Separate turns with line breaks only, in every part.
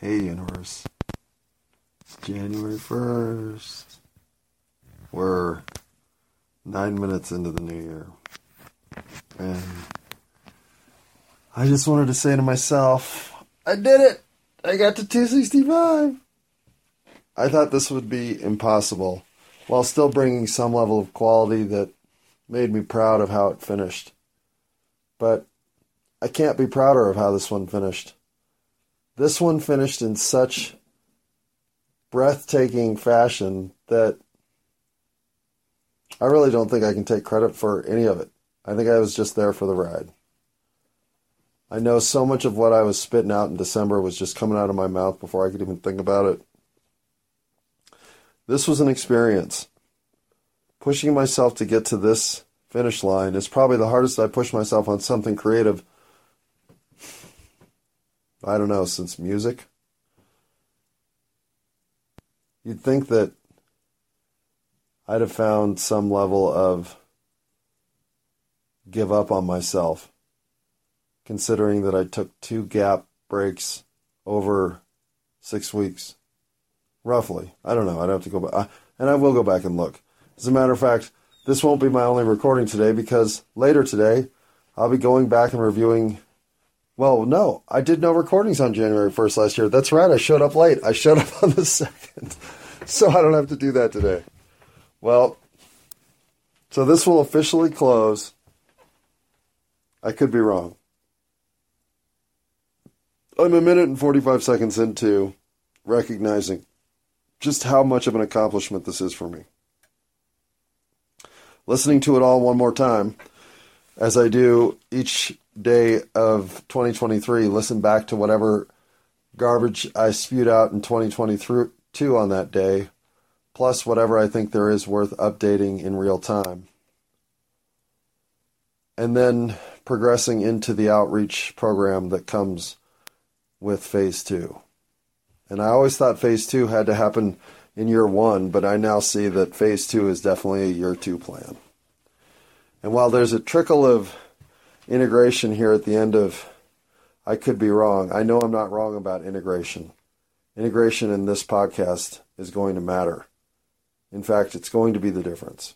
hey, universe. It's January 1st. We're nine minutes into the new year. And I just wanted to say to myself, I did it! I got to 265! I thought this would be impossible, while still bringing some level of quality that made me proud of how it finished. But I can't be prouder of how this one finished. This one finished in such breathtaking fashion that I really don't think I can take credit for any of it. I think I was just there for the ride. I know so much of what I was spitting out in December was just coming out of my mouth before I could even think about it. This was an experience. Pushing myself to get to this finish line is probably the hardest I pushed myself on something creative. I don't know, since music. You'd think that I'd have found some level of give up on myself, considering that I took two gap breaks over six weeks, roughly. I don't know. I'd have to go back, and I will go back and look. As a matter of fact, this won't be my only recording today because later today I'll be going back and reviewing. Well, no, I did no recordings on January 1st last year. That's right, I showed up late. I showed up on the 2nd. So I don't have to do that today. Well, so this will officially close. I could be wrong. I'm a minute and 45 seconds into recognizing just how much of an accomplishment this is for me. Listening to it all one more time, as I do each day of 2023, listen back to whatever garbage I spewed out in 2023 two on that day, plus whatever I think there is worth updating in real time. And then progressing into the outreach program that comes with phase two. And I always thought phase two had to happen in year one, but I now see that phase two is definitely a year two plan. And while there's a trickle of integration here at the end of I could be wrong, I know I'm not wrong about integration integration in this podcast is going to matter. In fact, it's going to be the difference.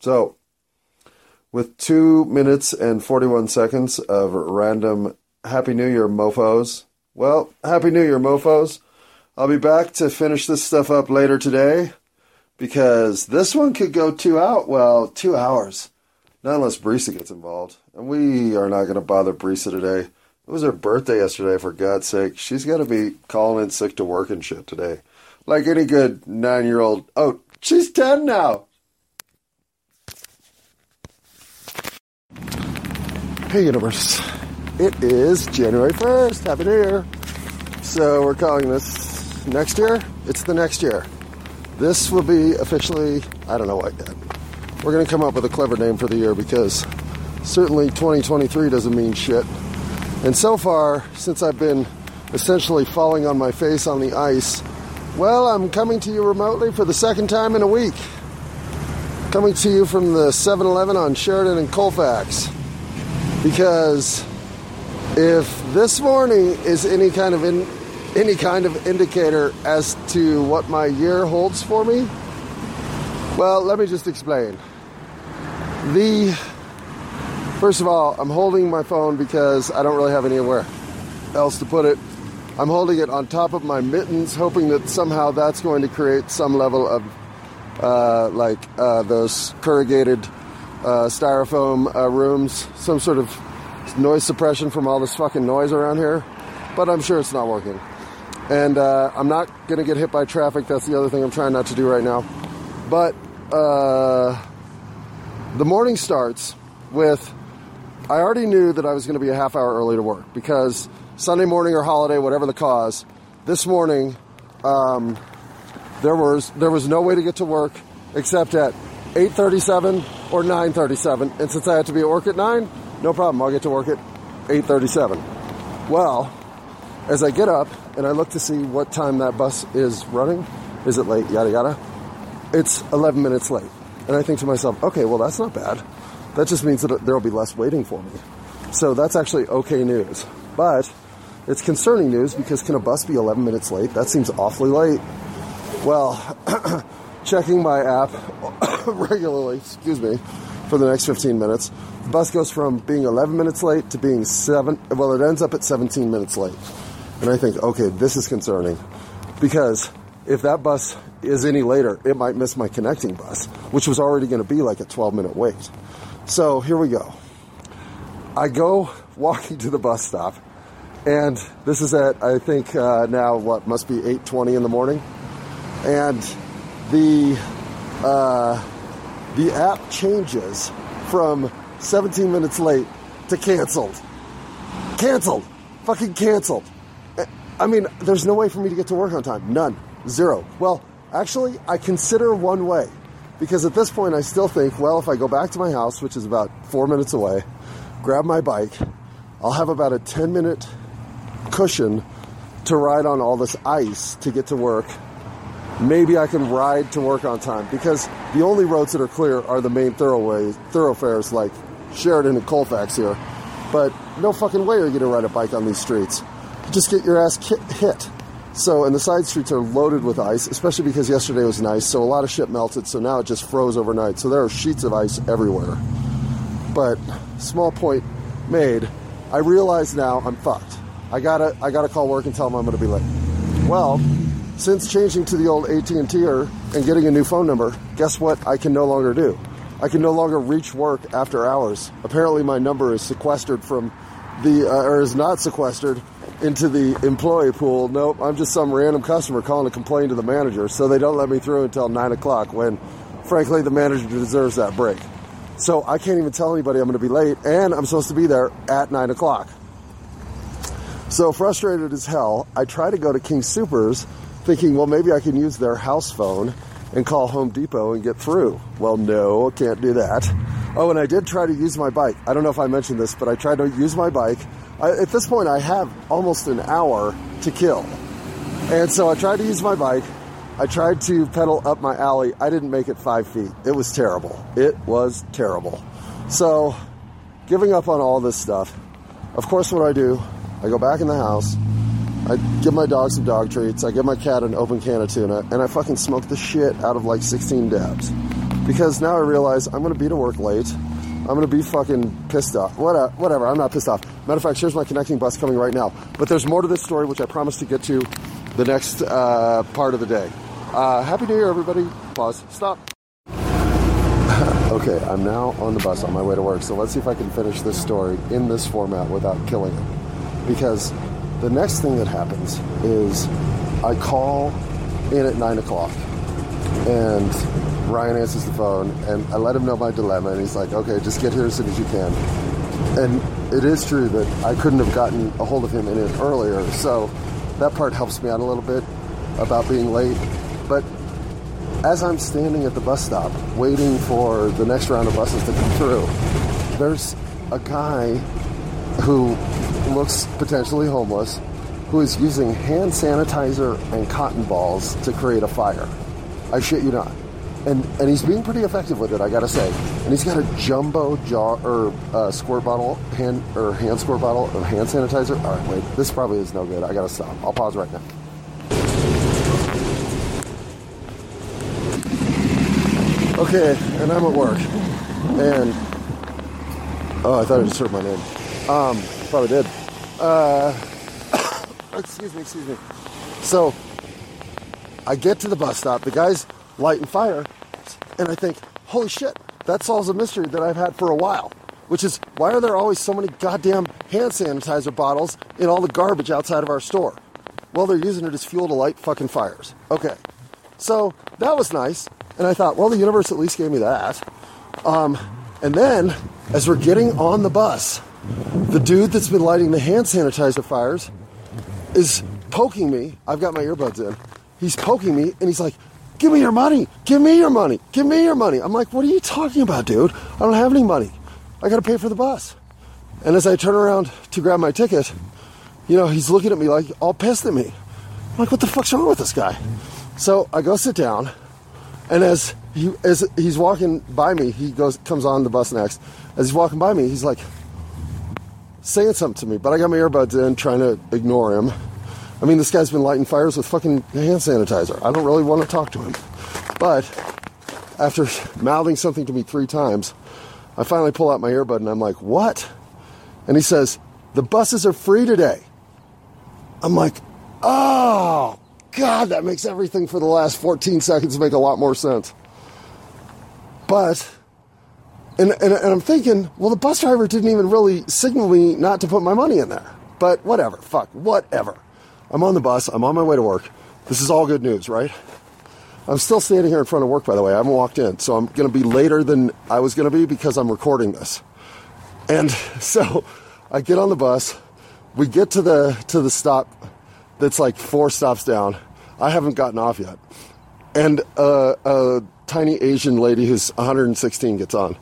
So, with two minutes and 41 seconds of random Happy New Year mofos, well, Happy New Year mofos. I'll be back to finish this stuff up later today because this one could go two out. Well, two hours. Not unless Brisa gets involved. And we are not going to bother Brisa today. It was her birthday yesterday, for God's sake. She's got to be calling in sick to work and shit today. Like any good nine year old. Oh, she's 10 now. Hey, universe. It is January 1st. Happy New Year. So we're calling this next year. It's the next year. This will be officially, I don't know what yet. We're going to come up with a clever name for the year because certainly 2023 doesn't mean shit. And so far, since I've been essentially falling on my face on the ice, well, I'm coming to you remotely for the second time in a week. Coming to you from the 7 Eleven on Sheridan and Colfax. Because if this morning is any kind of in, any kind of indicator as to what my year holds for me, well, let me just explain. The First of all, I'm holding my phone because I don't really have anywhere else to put it. I'm holding it on top of my mittens, hoping that somehow that's going to create some level of uh, like uh, those corrugated uh, styrofoam uh, rooms, some sort of noise suppression from all this fucking noise around here. But I'm sure it's not working. And uh, I'm not going to get hit by traffic. That's the other thing I'm trying not to do right now. But uh, the morning starts with I already knew that I was going to be a half hour early to work because Sunday morning or holiday, whatever the cause, this morning um, there was there was no way to get to work except at 8:37 or 9:37, and since I had to be at work at nine, no problem. I'll get to work at 8:37. Well, as I get up and I look to see what time that bus is running, is it late? Yada yada. It's 11 minutes late, and I think to myself, okay, well that's not bad that just means that there will be less waiting for me. So that's actually okay news. But It's concerning news because can a bus be 11 minutes late? That seems awfully late. Well, checking my app regularly, excuse me, for the next 15 minutes, the bus goes from being 11 minutes late to being 7, well, it ends up at 17 minutes late. And I think, okay, this is concerning because if that bus is any later, it might miss my connecting bus, which was already going to be like a 12 minute wait. So here we go. I go walking to the bus stop, and this is at I think uh, now what must be 8:20 in the morning, and the uh, the app changes from 17 minutes late to canceled. Canceled. Fucking canceled. I mean, there's no way for me to get to work on time. None. Zero. Well, actually, I consider one way. Because at this point, I still think, well, if I go back to my house, which is about four minutes away, grab my bike, I'll have about a 10 minute cushion to ride on all this ice to get to work. Maybe I can ride to work on time because the only roads that are clear are the main thoroughways, thoroughfares like Sheridan and Colfax here. But no fucking way are you going to ride a bike on these streets. You just get your ass hit. So, and the side streets are loaded with ice, especially because yesterday was nice. So, a lot of shit melted. So now it just froze overnight. So there are sheets of ice everywhere. But small point made. I realize now I'm fucked. I gotta, I gotta call work and tell them I'm gonna be late. Well, since changing to the old AT&T and getting a new phone number, guess what? I can no longer do. I can no longer reach work after hours. Apparently, my number is sequestered from the, uh, or is not sequestered into the employee pool. Nope, I'm just some random customer calling to complain to the manager, so they don't let me through until 9 o'clock when, frankly, the manager deserves that break. So I can't even tell anybody I'm going to be late, and I'm supposed to be there at 9 o'clock. So frustrated as hell, I try to go to King Supers thinking, well, maybe I can use their house phone and call Home Depot and get through. Well, no, can't do that. Oh, and I did try to use my bike. I don't know if I mentioned this, but I tried to use my bike I, at this point, I have almost an hour to kill. And so I tried to use my bike. I tried to pedal up my alley. I didn't make it five feet. It was terrible. It was terrible. So, giving up on all this stuff. Of course, what I do, I go back in the house. I give my dog some dog treats. I give my cat an open can of tuna, and I fucking smoke the shit out of like 16 dabs. Because now I realize I'm gonna be to work late. I'm gonna be fucking pissed off. Whatever, whatever. I'm not pissed off. Matter of fact, here's my connecting bus coming right now. But there's more to this story, which I promise to get to the next uh, part of the day. Uh, Happy New Year, everybody. Pause. Stop. okay, I'm now on the bus on my way to work. So let's see if I can finish this story in this format without killing it. Because the next thing that happens is I call in at 9 o'clock and Ryan answers the phone, and I let him know my dilemma, and he's like, "Okay, just get here as soon as you can." And it is true that I couldn't have gotten a hold of him any earlier, so that part helps me out a little bit about being late. But as I'm standing at the bus stop waiting for the next round of buses to come through, there's a guy who looks potentially homeless who is using hand sanitizer and cotton balls to create a fire. I shit you not and and he's being pretty effective with it, I gotta say. And he's got a jumbo jar or uh, squirt bottle, hand or hand squirt bottle of hand sanitizer. All right, wait, this probably is no good. I gotta stop. I'll pause right now. Okay, and I'm at work, and oh, I thought I just heard my name. Um, probably did. Uh, excuse me, excuse me. So I get to the bus stop. The guy's light and fire. And I think, holy shit, that solves a mystery that I've had for a while, which is why are there always so many goddamn hand sanitizer bottles in all the garbage outside of our store? Well, they're using it as fuel to light fucking fires. Okay. So that was nice. And I thought, well, the universe at least gave me that. Um, and then, as we're getting on the bus, the dude that's been lighting the hand sanitizer fires is poking me. I've got my earbuds in. He's poking me and he's like, Give me your money. Give me your money. Give me your money. I'm like, what are you talking about, dude? I don't have any money. I got to pay for the bus. And as I turn around to grab my ticket, you know, he's looking at me like all pissed at me. I'm like, what the fuck's wrong with this guy? So I go sit down, and as he as he's walking by me, he goes comes on the bus next. As he's walking by me, he's like, saying something to me, but I got my earbuds in, trying to ignore him. I mean, this guy's been lighting fires with fucking hand sanitizer. I don't really want to talk to him. But after mouthing something to me three times, I finally pull out my earbud and I'm like, what? And he says, the buses are free today. I'm like, oh, God, that makes everything for the last 14 seconds make a lot more sense. But, and, and, and I'm thinking, well, the bus driver didn't even really signal me not to put my money in there. But whatever, fuck, whatever. I'm on the bus, I'm on my way to work. This is all good news, right? I'm still standing here in front of work, by the way. I haven't walked in, so I'm going to be later than I was going to be because I'm recording this. And so I get on the bus. We get to the to the stop that's like four stops down. I haven't gotten off yet, and uh, a tiny Asian lady who's 116 gets on,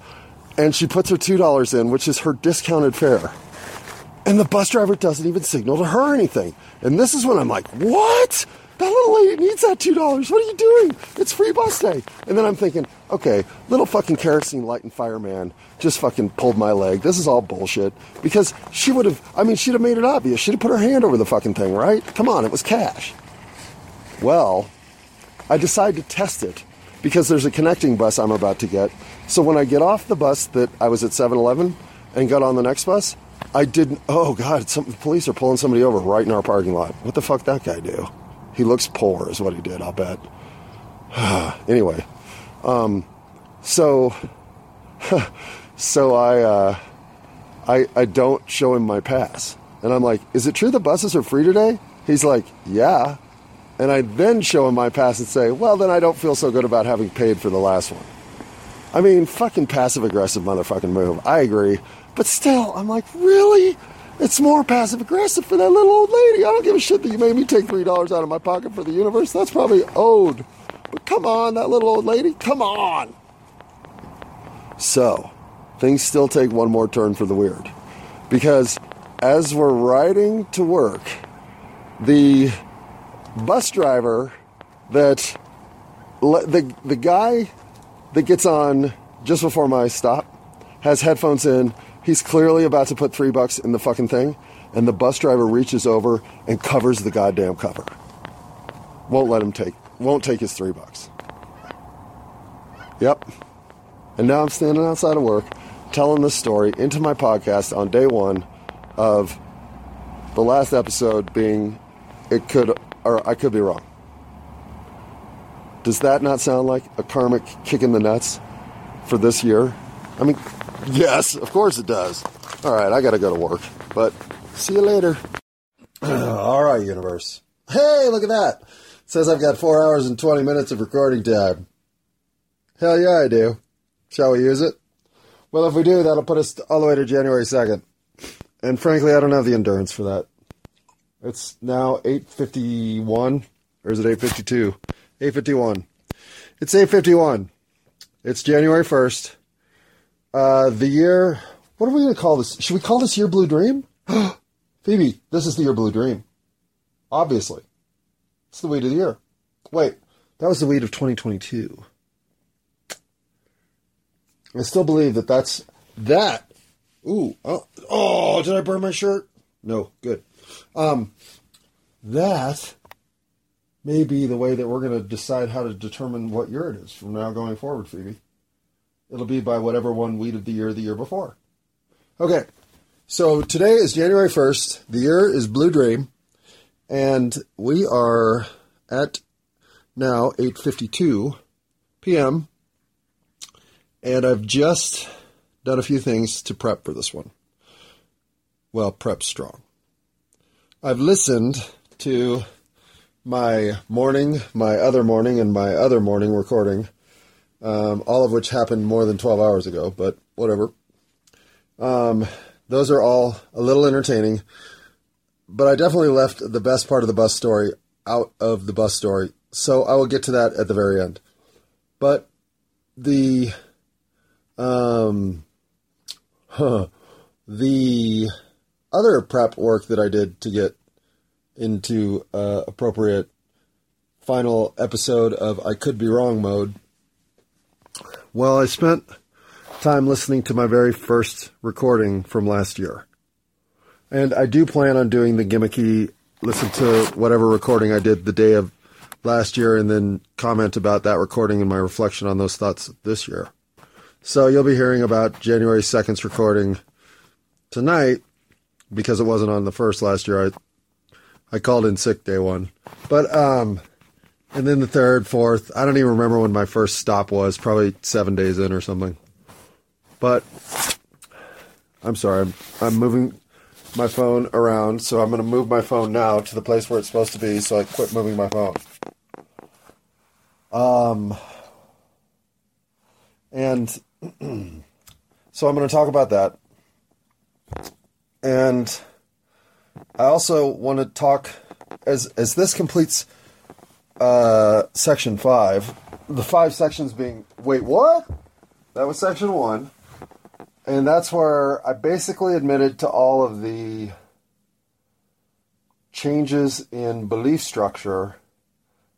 and she puts her two dollars in, which is her discounted fare. And the bus driver doesn't even signal to her anything. And this is when I'm like, what? That little lady needs that $2. What are you doing? It's free bus day. And then I'm thinking, okay, little fucking kerosene light and fireman just fucking pulled my leg. This is all bullshit. Because she would have, I mean, she'd have made it obvious. She'd have put her hand over the fucking thing, right? Come on, it was cash. Well, I decide to test it because there's a connecting bus I'm about to get. So when I get off the bus that I was at 7 Eleven and got on the next bus, I didn't. Oh God! Some police are pulling somebody over right in our parking lot. What the fuck that guy do? He looks poor, is what he did. I'll bet. anyway, um, so so I uh, I I don't show him my pass, and I'm like, "Is it true the buses are free today?" He's like, "Yeah," and I then show him my pass and say, "Well, then I don't feel so good about having paid for the last one." I mean, fucking passive aggressive motherfucking move. I agree. But still, I'm like, really? It's more passive aggressive for that little old lady. I don't give a shit that you made me take $3 out of my pocket for the universe. That's probably owed. But come on, that little old lady, come on. So, things still take one more turn for the weird. Because as we're riding to work, the bus driver that the the guy that gets on just before my stop has headphones in He's clearly about to put three bucks in the fucking thing, and the bus driver reaches over and covers the goddamn cover. Won't let him take, won't take his three bucks. Yep. And now I'm standing outside of work telling this story into my podcast on day one of the last episode being it could, or I could be wrong. Does that not sound like a karmic kick in the nuts for this year? I mean, Yes, of course it does. All right, I got to go to work, but see you later. All right, universe. Hey, look at that. It says I've got four hours and 20 minutes of recording time. Hell yeah, I do. Shall we use it? Well, if we do, that'll put us all the way to January 2nd. And frankly, I don't have the endurance for that. It's now 8.51, or is it 8.52? 8.51. It's 8.51. It's January 1st. Uh, the year. What are we going to call this? Should we call this year Blue Dream? Phoebe, this is the year Blue Dream. Obviously. It's the weed of the year. Wait, that was the weed of 2022. I still believe that that's that. Ooh, oh, oh, did I burn my shirt? No, good. Um, that may be the way that we're going to decide how to determine what year it is from now going forward, Phoebe. It'll be by whatever one weed of the year the year before. Okay, so today is January 1st. The year is Blue Dream. And we are at now 8.52 p.m. And I've just done a few things to prep for this one. Well, prep strong. I've listened to my morning, my other morning, and my other morning recording um, all of which happened more than 12 hours ago, but whatever. Um, those are all a little entertaining, but I definitely left the best part of the bus story out of the bus story, so I will get to that at the very end. But the um, huh, the other prep work that I did to get into uh, appropriate final episode of I Could Be Wrong mode well, I spent time listening to my very first recording from last year. And I do plan on doing the gimmicky listen to whatever recording I did the day of last year and then comment about that recording and my reflection on those thoughts this year. So you'll be hearing about January 2nd's recording tonight because it wasn't on the first last year. I I called in sick day one. But um and then the third, fourth, I don't even remember when my first stop was, probably 7 days in or something. But I'm sorry. I'm, I'm moving my phone around, so I'm going to move my phone now to the place where it's supposed to be so I quit moving my phone. Um and so I'm going to talk about that. And I also want to talk as as this completes uh, section five. The five sections being wait what? That was section one, and that's where I basically admitted to all of the changes in belief structure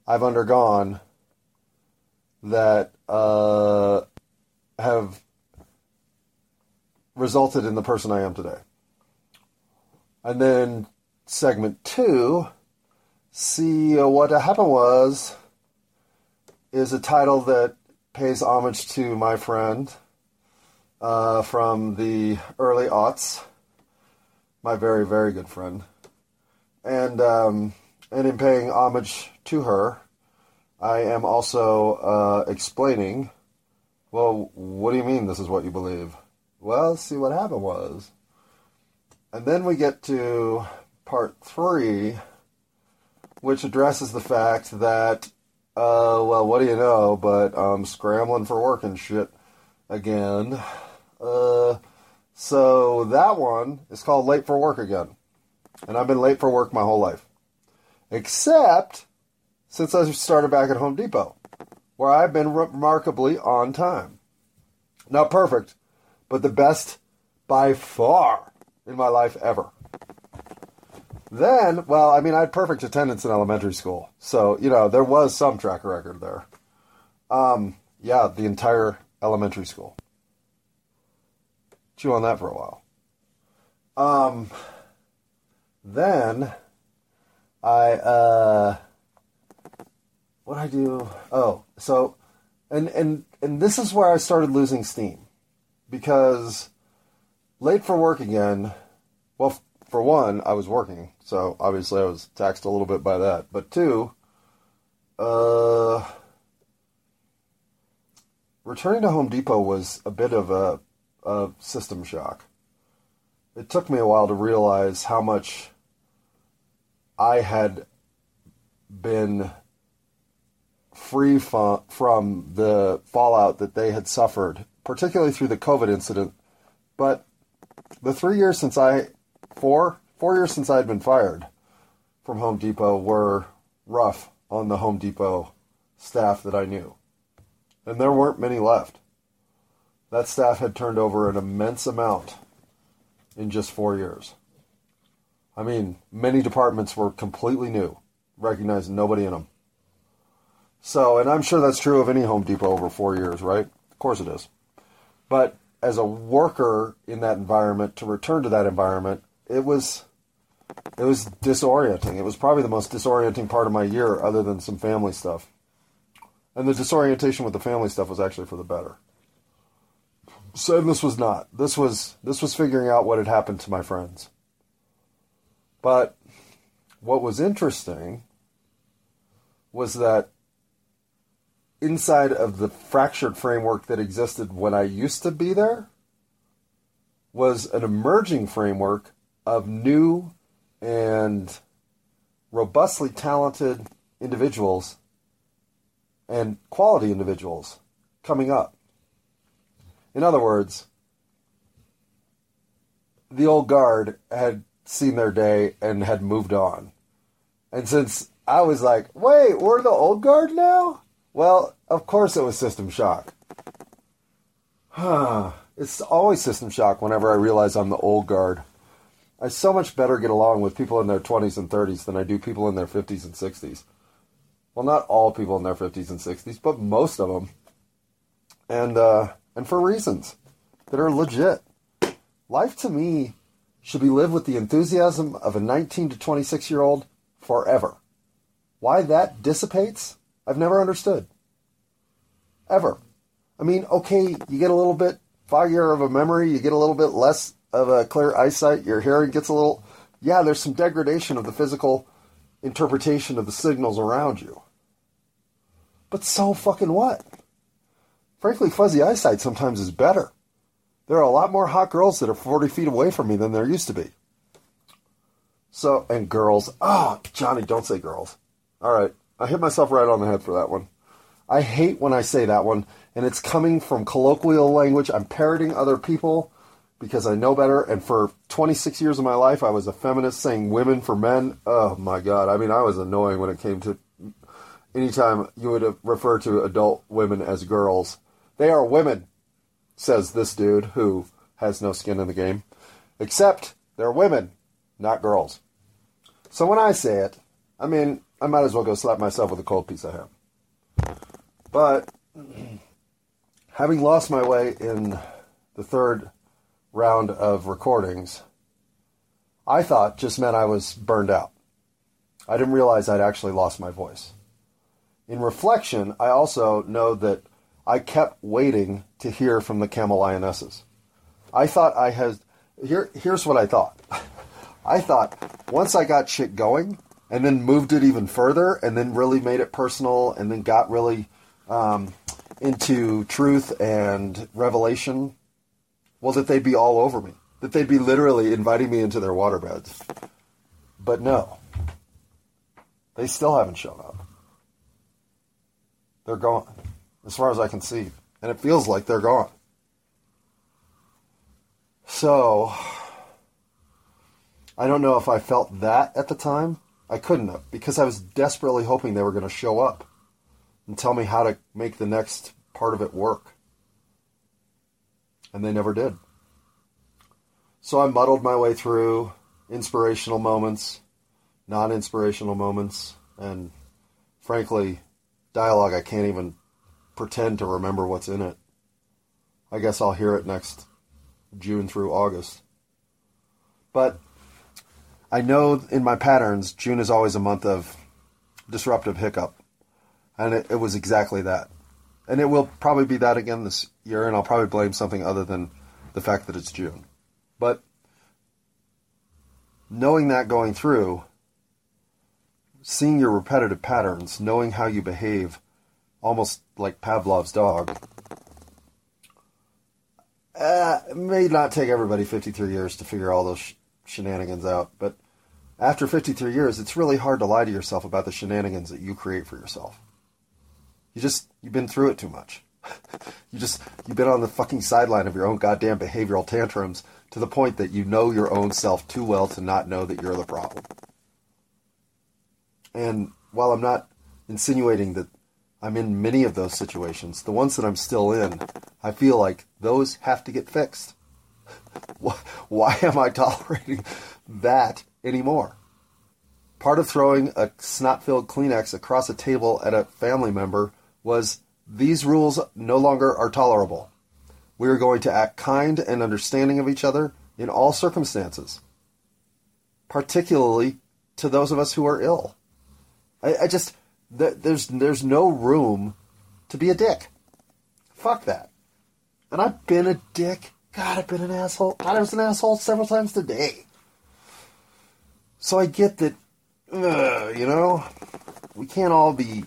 I've undergone that uh, have resulted in the person I am today. And then segment two, see uh, what happened was, is a title that pays homage to my friend uh, from the early aughts, my very, very good friend. And, um, and in paying homage to her, I am also uh, explaining well, what do you mean this is what you believe? Well, see what happened was. And then we get to part three, which addresses the fact that, uh, well, what do you know, but I'm scrambling for work and shit again. Uh, so that one is called Late for Work Again. And I've been late for work my whole life. Except since I started back at Home Depot where I've been remarkably on time. Not perfect, but the best by far in my life ever. Then, well, I mean, I had perfect attendance in elementary school. So, you know, there was some track record there. Um, yeah, the entire elementary school. Chew on that for a while. Um, then I, uh, what I do? Oh, so, and and and this is where I started losing steam, because late for work again. Well, for one, I was working, so obviously I was taxed a little bit by that. But two, uh, returning to Home Depot was a bit of a, a system shock. It took me a while to realize how much I had been free from, from the fallout that they had suffered, particularly through the COVID incident. But the three years since I, four, four years since I had been fired from Home Depot were rough on the Home Depot staff that I knew. And there weren't many left. That staff had turned over an immense amount in just four years. I mean, many departments were completely new, recognizing nobody in them. So, and I'm sure that's true of any Home Depot over four years, right? Of course it is. But as a worker in that environment, to return to that environment, it was it was disorienting. It was probably the most disorienting part of my year, other than some family stuff. And the disorientation with the family stuff was actually for the better. So this was not. This was this was figuring out what had happened to my friends. But what was interesting was that inside of the fractured framework that existed when I used to be there was an emerging framework of new and robustly talented individuals and quality individuals coming up. In other words, the old guard had seen their day and had moved on. And since I was like, wait, we're the old guard now? Well, of course it was System Shock. it's always System Shock whenever I realize I'm the old guard. I so much better get along with people in their 20s and 30s than I do people in their 50s and 60s. Well, not all people in their 50s and 60s, but most of them. And uh, and for reasons that are legit. Life to me should be lived with the enthusiasm of a 19 to 26 year old forever. Why that dissipates, I've never understood. Ever. I mean, okay, you get a little bit foggier of a memory, you get a little bit less of a clear eyesight, your hearing gets a little. Yeah, there's some degradation of the physical interpretation of the signals around you. But so fucking what? Frankly, fuzzy eyesight sometimes is better. There are a lot more hot girls that are 40 feet away from me than there used to be. So, and girls. Oh, Johnny, don't say girls. All right. I hit myself right on the head for that one. I hate when I say that one, and it's coming from colloquial language. I'm parroting other people because I know better. And for 26 years of my life, I was a feminist saying women for men. Oh my God. I mean, I was annoying when it came to anytime you would refer to adult women as girls. They are women, says this dude who has no skin in the game. Except they're women, not girls. So when I say it, I mean, I might as well go slap myself with a cold piece of ham. But having lost my way in the third round of recordings, I thought just meant I was burned out. I didn't realize I'd actually lost my voice. In reflection, I also know that I kept waiting to hear from the camel lionesses. I thought I had. Here, here's what I thought. I thought once I got shit going, and then moved it even further, and then really made it personal, and then got really um, into truth and revelation well, that they'd be all over me, that they'd be literally inviting me into their waterbeds. But no, they still haven't shown up. They're gone, as far as I can see. And it feels like they're gone. So, I don't know if I felt that at the time. I couldn't have, because I was desperately hoping they were going to show up and tell me how to make the next part of it work and they never did. So I muddled my way through inspirational moments, non inspirational moments, and frankly, dialogue I can't even pretend to remember what's in it. I guess I'll hear it next June through August. But I know in my patterns, June is always a month of disruptive hiccup. And it, it was exactly that and it will probably be that again this year, and I'll probably blame something other than the fact that it's June. But knowing that going through, seeing your repetitive patterns, knowing how you behave, almost like Pavlov's dog, uh, it may not take everybody 53 years to figure all those sh- shenanigans out, but after 53 years, it's really hard to lie to yourself about the shenanigans that you create for yourself. You just you've been through it too much. you just you've been on the fucking sideline of your own goddamn behavioral tantrums to the point that you know your own self too well to not know that you're the problem. And while I'm not insinuating that I'm in many of those situations, the ones that I'm still in, I feel like those have to get fixed. Why am I tolerating that anymore? Part of throwing a snot filled Kleenex across a table at a family member was these rules no longer are tolerable. We are going to act kind and understanding of each other in all circumstances, particularly to those of us who are ill. I, I just th- there's there's no room to be a dick. Fuck that. And I've been a dick. God, I've been an asshole. God, I was an asshole several times today. So I get that, uh, you know, we can't all be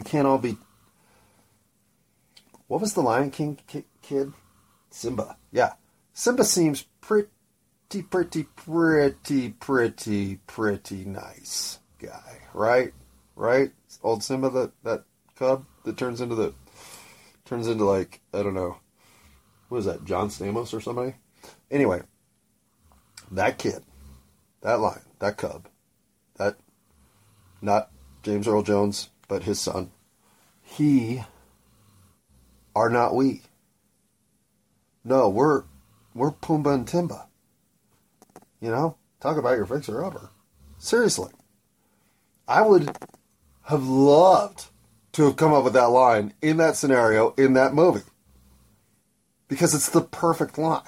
we can't all be. What was the Lion King kid? Simba. Yeah. Simba seems pretty, pretty, pretty, pretty, pretty nice guy, right? Right? Old Simba, that, that cub that turns into the. Turns into like, I don't know. What is that? John Stamos or somebody? Anyway, that kid, that lion, that cub, that. Not James Earl Jones, but his son. He are not we. No, we're we're Pumbaa and Timba. You know, talk about your fixer upper. Seriously, I would have loved to have come up with that line in that scenario in that movie because it's the perfect line.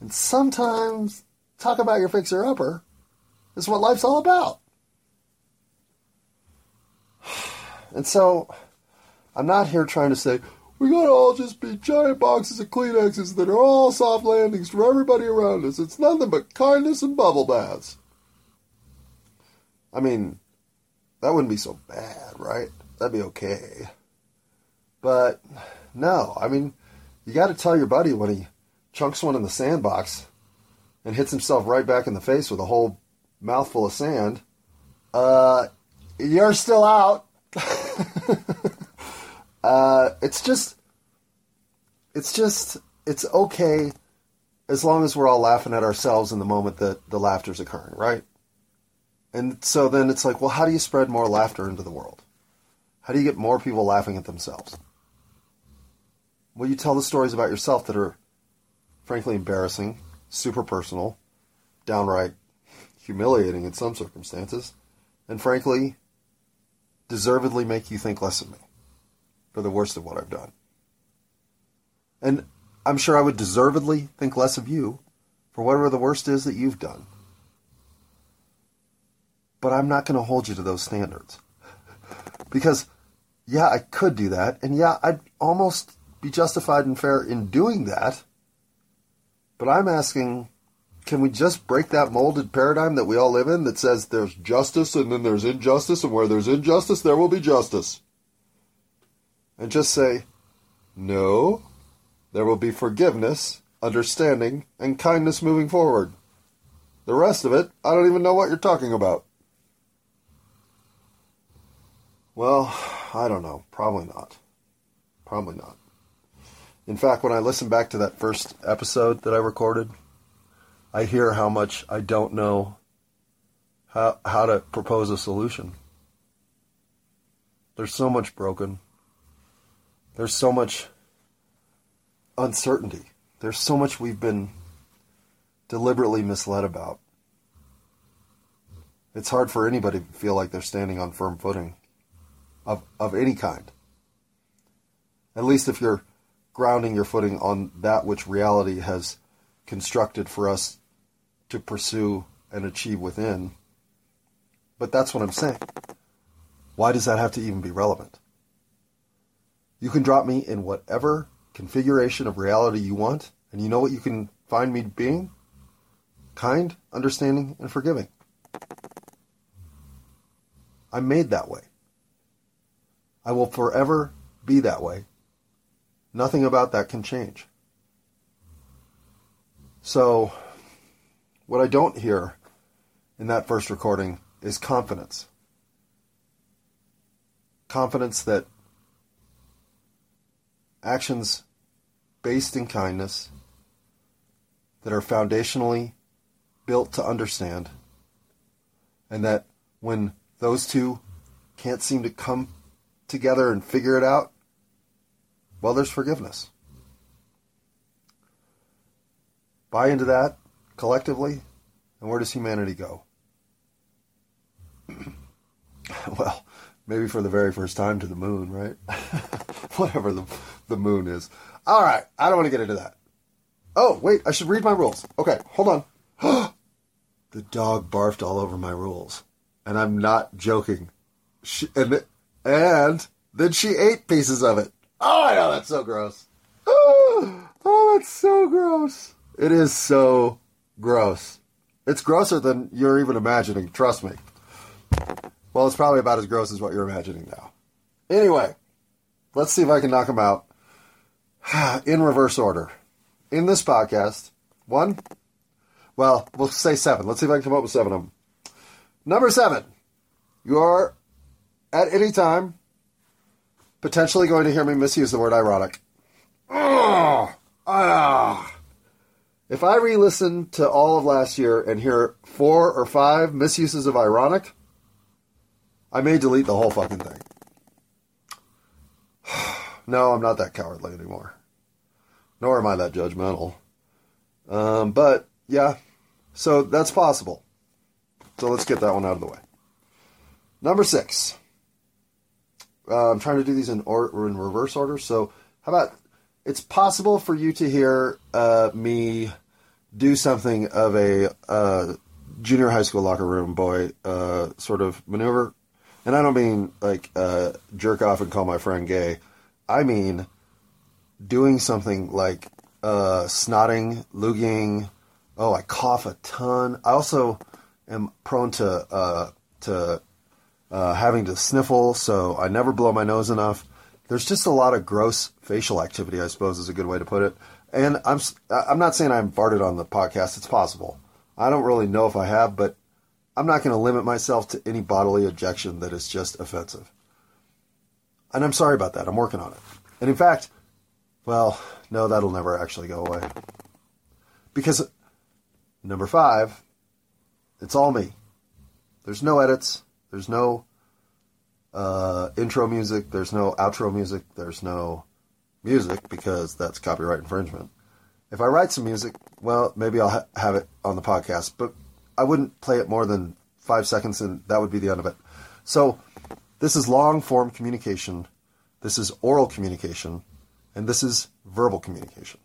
And sometimes talk about your fixer upper is what life's all about. And so I'm not here trying to say, we gotta all just be giant boxes of Kleenexes that are all soft landings for everybody around us. It's nothing but kindness and bubble baths. I mean, that wouldn't be so bad, right? That'd be okay. But no, I mean, you got to tell your buddy when he chunks one in the sandbox and hits himself right back in the face with a whole mouthful of sand. Uh, you're still out. uh, it's just, it's just, it's okay as long as we're all laughing at ourselves in the moment that the laughter's occurring, right? And so then it's like, well, how do you spread more laughter into the world? How do you get more people laughing at themselves? Well, you tell the stories about yourself that are frankly embarrassing, super personal, downright humiliating in some circumstances, and frankly, deservedly make you think less of me for the worst of what I've done. And I'm sure I would deservedly think less of you for whatever the worst is that you've done. But I'm not going to hold you to those standards. because, yeah, I could do that, and yeah, I'd almost be justified and fair in doing that. But I'm asking can we just break that molded paradigm that we all live in that says there's justice and then there's injustice, and where there's injustice, there will be justice? And just say, no, there will be forgiveness, understanding, and kindness moving forward. The rest of it, I don't even know what you're talking about. Well, I don't know. Probably not. Probably not. In fact, when I listen back to that first episode that I recorded, I hear how much I don't know how, how to propose a solution. There's so much broken. There's so much uncertainty. There's so much we've been deliberately misled about. It's hard for anybody to feel like they're standing on firm footing of, of any kind. At least if you're grounding your footing on that which reality has constructed for us to pursue and achieve within. But that's what I'm saying. Why does that have to even be relevant? You can drop me in whatever configuration of reality you want, and you know what you can find me being? Kind, understanding, and forgiving. I'm made that way. I will forever be that way. Nothing about that can change. So, what I don't hear in that first recording is confidence. Confidence that actions based in kindness that are foundationally built to understand, and that when those two can't seem to come together and figure it out, well, there's forgiveness. Buy into that collectively, and where does humanity go? well, maybe for the very first time to the moon, right? Whatever the, the moon is. All right, I don't want to get into that. Oh, wait, I should read my rules. Okay, hold on. the dog barfed all over my rules. And I'm not joking. She, and, and then she ate pieces of it. Oh, I know, that's so gross. Oh, that's so gross. It is so gross. It's grosser than you're even imagining, trust me. Well, it's probably about as gross as what you're imagining now. Anyway, let's see if I can knock them out in reverse order. In this podcast, one, well, we'll say seven. Let's see if I can come up with seven of them. Number seven, you are at any time potentially going to hear me misuse the word ironic. Oh, ah. If I re listen to all of last year and hear four or five misuses of ironic, I may delete the whole fucking thing. no, I'm not that cowardly anymore. Nor am I that judgmental. Um, but, yeah, so that's possible. So let's get that one out of the way. Number six. Uh, I'm trying to do these in, or, in reverse order. So, how about it's possible for you to hear uh, me do something of a uh, junior high school locker room boy uh, sort of maneuver. And I don't mean like uh, jerk off and call my friend gay. I mean doing something like uh, snotting, looking. Oh, I cough a ton. I also am prone to uh, to having to sniffle, so I never blow my nose enough. There's just a lot of gross facial activity, I suppose, is a good way to put it. And I'm I'm not saying I'm farted on the podcast. It's possible. I don't really know if I have, but I'm not going to limit myself to any bodily ejection that is just offensive. And I'm sorry about that. I'm working on it. And in fact, well, no, that'll never actually go away. Because number five, it's all me. There's no edits. There's no uh, intro music. There's no outro music. There's no music because that's copyright infringement. If I write some music, well, maybe I'll ha- have it on the podcast, but I wouldn't play it more than five seconds, and that would be the end of it. So, this is long form communication, this is oral communication, and this is verbal communication.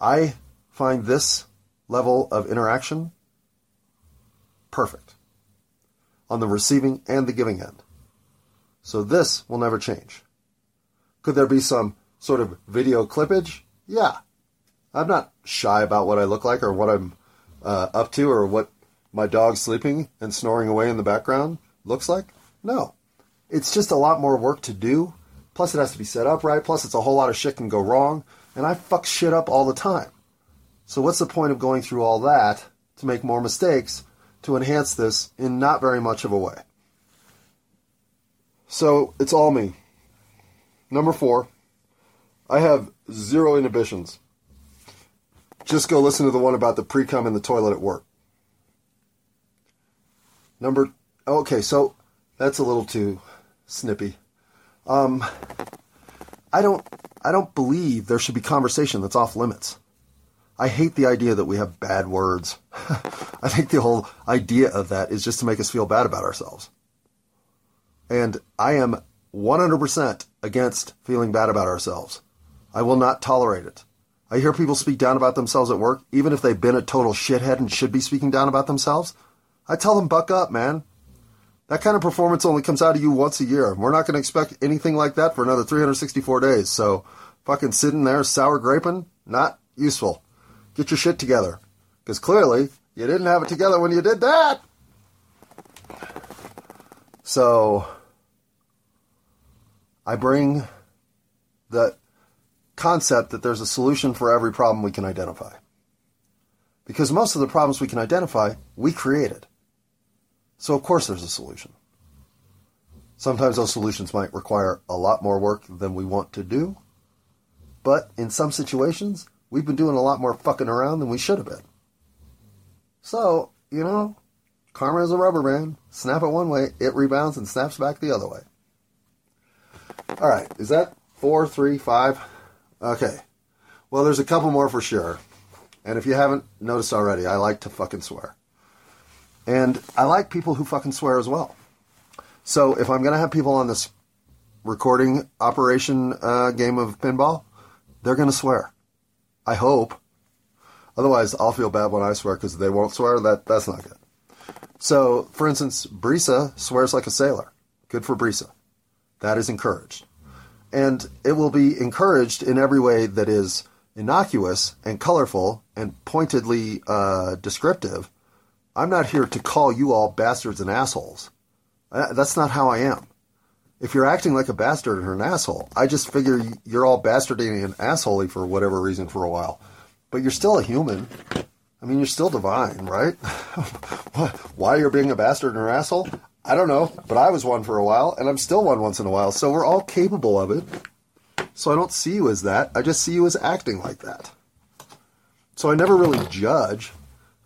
I find this level of interaction perfect on the receiving and the giving end. So, this will never change. Could there be some sort of video clippage? Yeah, I'm not shy about what I look like or what I'm uh, up to or what my dog sleeping and snoring away in the background looks like. No. It's just a lot more work to do. Plus, it has to be set up right. Plus, it's a whole lot of shit can go wrong. And I fuck shit up all the time. So, what's the point of going through all that to make more mistakes to enhance this in not very much of a way? So, it's all me. Number four, I have zero inhibitions. Just go listen to the one about the pre cum in the toilet at work. Number okay, so that's a little too snippy. Um, I don't I don't believe there should be conversation that's off limits. I hate the idea that we have bad words. I think the whole idea of that is just to make us feel bad about ourselves. And I am 100% against feeling bad about ourselves. I will not tolerate it. I hear people speak down about themselves at work, even if they've been a total shithead and should be speaking down about themselves. I tell them, buck up, man. That kind of performance only comes out of you once a year. We're not going to expect anything like that for another 364 days. So, fucking sitting there sour graping, not useful. Get your shit together. Because clearly, you didn't have it together when you did that. So, I bring the concept that there's a solution for every problem we can identify. Because most of the problems we can identify, we created. So, of course, there's a solution. Sometimes those solutions might require a lot more work than we want to do. But in some situations, we've been doing a lot more fucking around than we should have been. So, you know, karma is a rubber band. Snap it one way, it rebounds and snaps back the other way. All right, is that four, three, five? Okay. Well, there's a couple more for sure. And if you haven't noticed already, I like to fucking swear. And I like people who fucking swear as well. So if I'm going to have people on this recording operation uh, game of pinball, they're going to swear. I hope. Otherwise, I'll feel bad when I swear because they won't swear. That That's not good. So, for instance, Brisa swears like a sailor. Good for Brisa. That is encouraged and it will be encouraged in every way that is innocuous and colorful and pointedly uh, descriptive. I'm not here to call you all bastards and assholes. Uh, that's not how I am. If you're acting like a bastard or an asshole, I just figure you're all bastardy and assholey for whatever reason for a while. But you're still a human. I mean, you're still divine, right? Why you're being a bastard or an asshole? I don't know, but I was one for a while, and I'm still one once in a while. So we're all capable of it. So I don't see you as that. I just see you as acting like that. So I never really judge.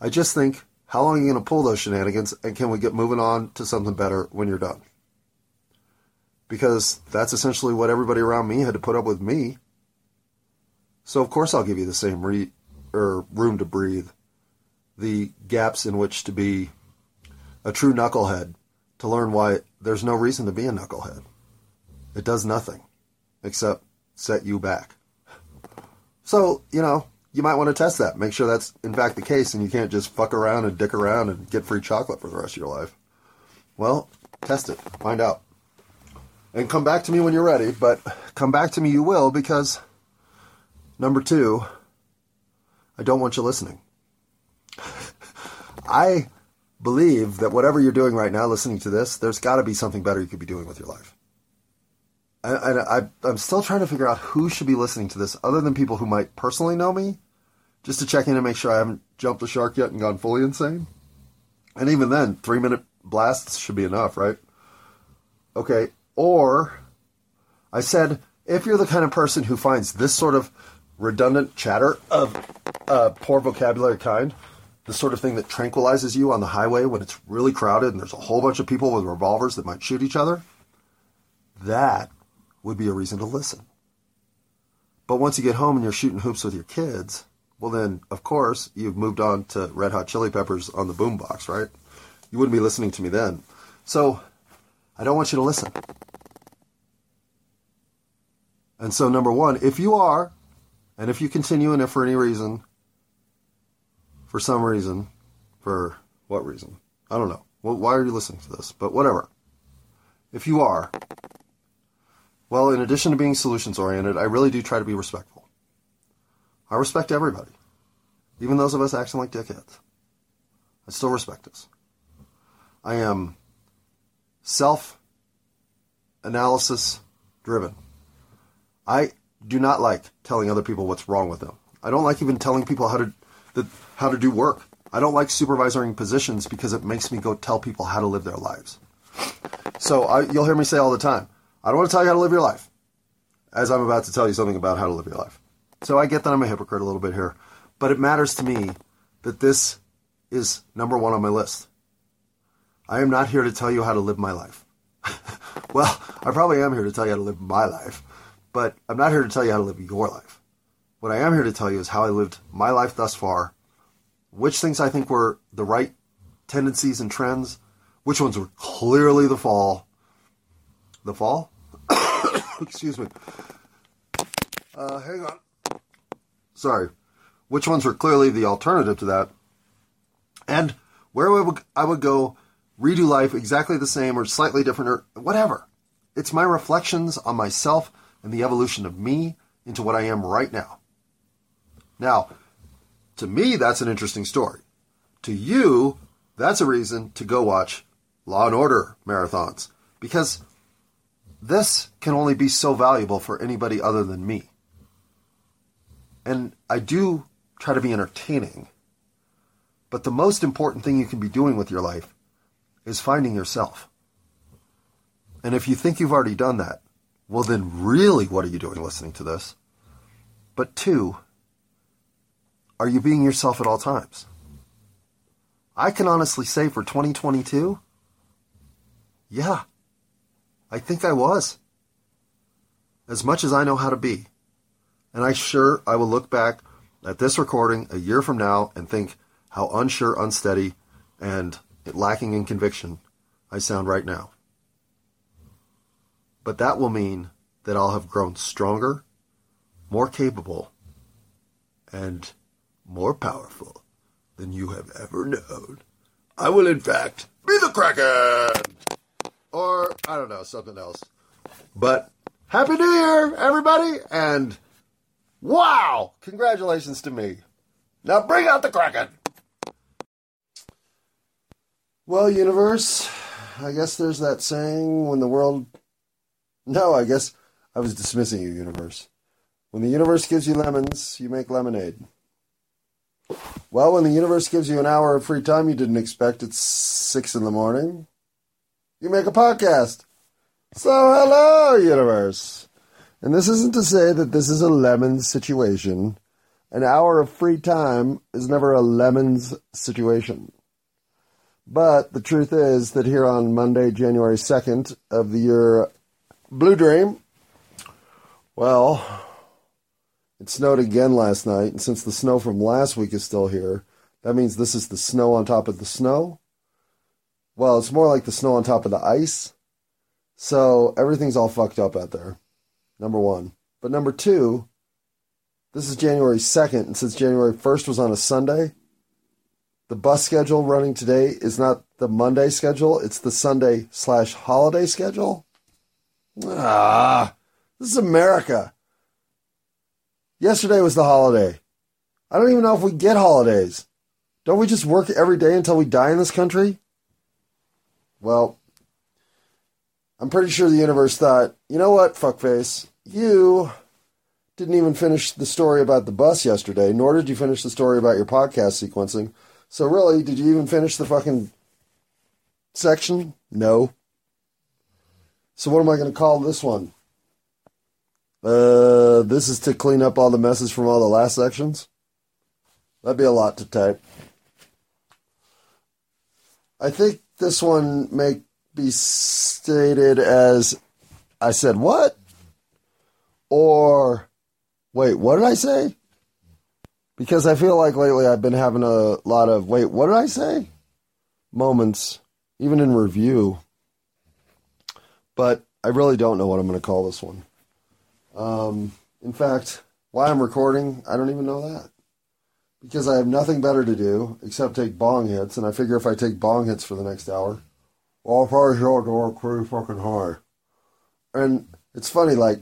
I just think, how long are you going to pull those shenanigans, and can we get moving on to something better when you're done? Because that's essentially what everybody around me had to put up with me. So of course I'll give you the same re- or room to breathe, the gaps in which to be a true knucklehead to learn why there's no reason to be a knucklehead. It does nothing except set you back. So, you know, you might want to test that. Make sure that's in fact the case and you can't just fuck around and dick around and get free chocolate for the rest of your life. Well, test it. Find out. And come back to me when you're ready, but come back to me you will because number two, I don't want you listening. I believe that whatever you're doing right now, listening to this, there's got to be something better you could be doing with your life. And I, am still trying to figure out who should be listening to this, other than people who might personally know me, just to check in and make sure I haven't jumped the shark yet and gone fully insane. And even then, three minute blasts should be enough, right? Okay. Or I said, if you're the kind of person who finds this sort of redundant chatter of poor vocabulary kind, the sort of thing that tranquilizes you on the highway when it's really crowded and there's a whole bunch of people with revolvers that might shoot each other, that would be a reason to listen. But once you get home and you're shooting hoops with your kids, well, then, of course, you've moved on to Red Hot Chili Peppers on the boombox, right? You wouldn't be listening to me then. So, I don't want you to listen. And so, number one, if you are, and if you continue, and if for any reason for some reason, for what reason? I don't know. Well, why are you listening to this? But whatever. If you are, well, in addition to being solutions oriented, I really do try to be respectful. I respect everybody, even those of us acting like dickheads. I still respect us. I am self analysis driven. I do not like telling other people what's wrong with them. I don't like even telling people how to the, how to do work. I don't like supervisoring positions because it makes me go tell people how to live their lives. So I, you'll hear me say all the time, I don't want to tell you how to live your life, as I'm about to tell you something about how to live your life. So I get that I'm a hypocrite a little bit here, but it matters to me that this is number one on my list. I am not here to tell you how to live my life. well, I probably am here to tell you how to live my life, but I'm not here to tell you how to live your life. What I am here to tell you is how I lived my life thus far, which things I think were the right tendencies and trends, which ones were clearly the fall. The fall? Excuse me. Uh, hang on. Sorry. Which ones were clearly the alternative to that? And where I would, I would go redo life exactly the same or slightly different or whatever. It's my reflections on myself and the evolution of me into what I am right now. Now, to me, that's an interesting story. To you, that's a reason to go watch Law and Order marathons because this can only be so valuable for anybody other than me. And I do try to be entertaining. But the most important thing you can be doing with your life is finding yourself. And if you think you've already done that, well, then really, what are you doing listening to this? But two, are you being yourself at all times? I can honestly say for 2022, yeah, I think I was. As much as I know how to be. And I sure I will look back at this recording a year from now and think how unsure, unsteady, and lacking in conviction I sound right now. But that will mean that I'll have grown stronger, more capable, and more powerful than you have ever known. I will, in fact, be the Kraken! Or, I don't know, something else. But, Happy New Year, everybody! And, wow! Congratulations to me. Now bring out the Kraken! Well, universe, I guess there's that saying when the world. No, I guess I was dismissing you, universe. When the universe gives you lemons, you make lemonade. Well, when the universe gives you an hour of free time you didn't expect at six in the morning, you make a podcast. So, hello, universe. And this isn't to say that this is a lemons situation. An hour of free time is never a lemons situation. But the truth is that here on Monday, January 2nd of the year Blue Dream, well, it snowed again last night, and since the snow from last week is still here, that means this is the snow on top of the snow. Well, it's more like the snow on top of the ice. So everything's all fucked up out there. Number one. But number two, This is January 2nd, and since January 1st was on a Sunday, the bus schedule running today is not the Monday schedule, it's the Sunday slash holiday schedule. Ah, this is America. Yesterday was the holiday. I don't even know if we get holidays. Don't we just work every day until we die in this country? Well, I'm pretty sure the universe thought, you know what, fuckface, you didn't even finish the story about the bus yesterday, nor did you finish the story about your podcast sequencing. So really, did you even finish the fucking section? No. So what am I going to call this one? Uh, this is to clean up all the messes from all the last sections. That'd be a lot to type. I think this one may be stated as I said what? Or wait, what did I say? Because I feel like lately I've been having a lot of wait, what did I say? Moments, even in review. But I really don't know what I'm going to call this one. Um, in fact, why I'm recording, I don't even know that. Because I have nothing better to do except take bong hits, and I figure if I take bong hits for the next hour, well, I'll probably to work pretty fucking hard. And it's funny, like,